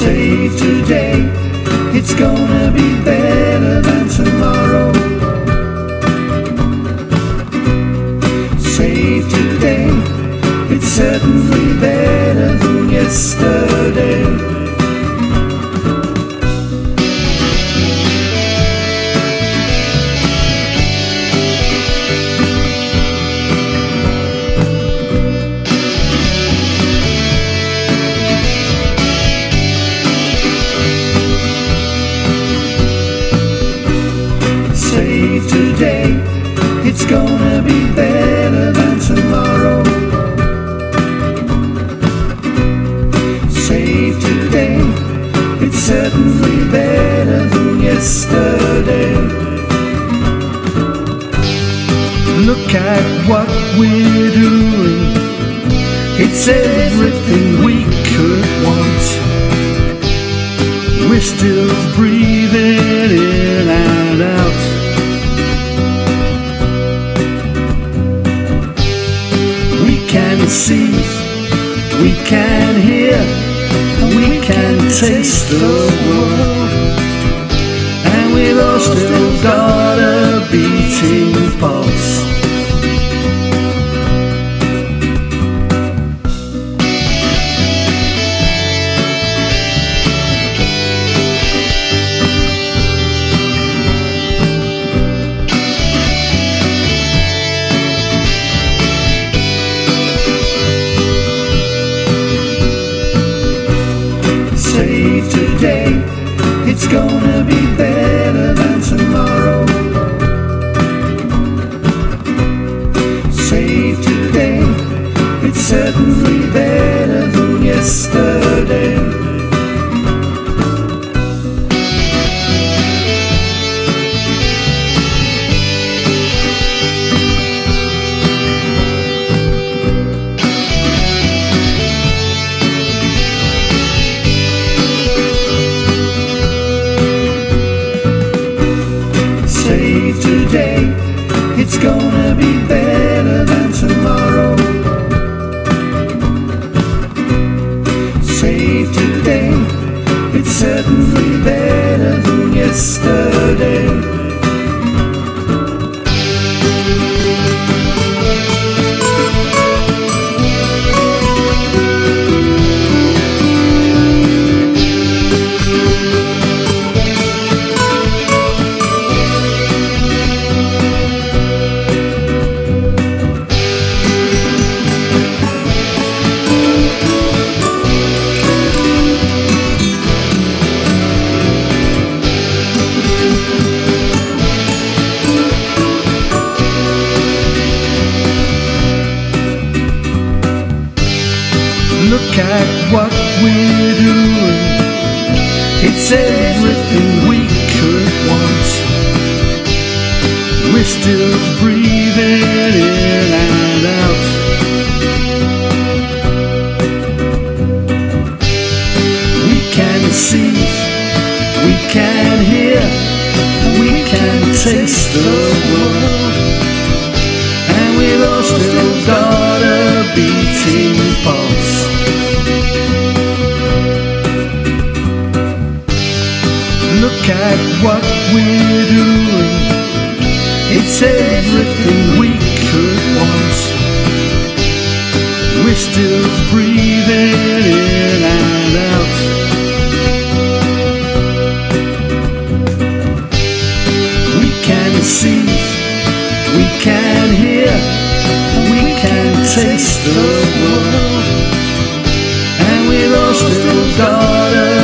save today. It's gonna be better than tomorrow. Today, it's gonna be better than tomorrow. Save today, it's certainly better than yesterday. Look at what we're doing, it's everything we could want. We're still breathing see, we can hear, we can taste the world. And we've all still today, be better than tomorrow. Save today, it's certainly better than yesterday. Everything we could want. We're still breathing in and out. We can see, we can hear, we can taste the world. And we've all still got a beating pulse. At what we're doing. It's everything we could want. We're still breathing in and out. We can see, we can hear, we can taste the world. And we've all still got